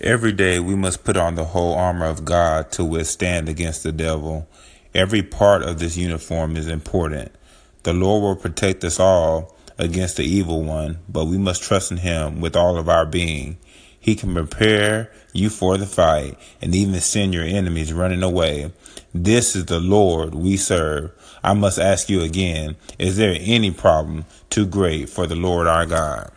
Every day we must put on the whole armor of God to withstand against the devil. Every part of this uniform is important. The Lord will protect us all against the evil one, but we must trust in him with all of our being. He can prepare you for the fight and even send your enemies running away. This is the Lord we serve. I must ask you again, is there any problem too great for the Lord our God?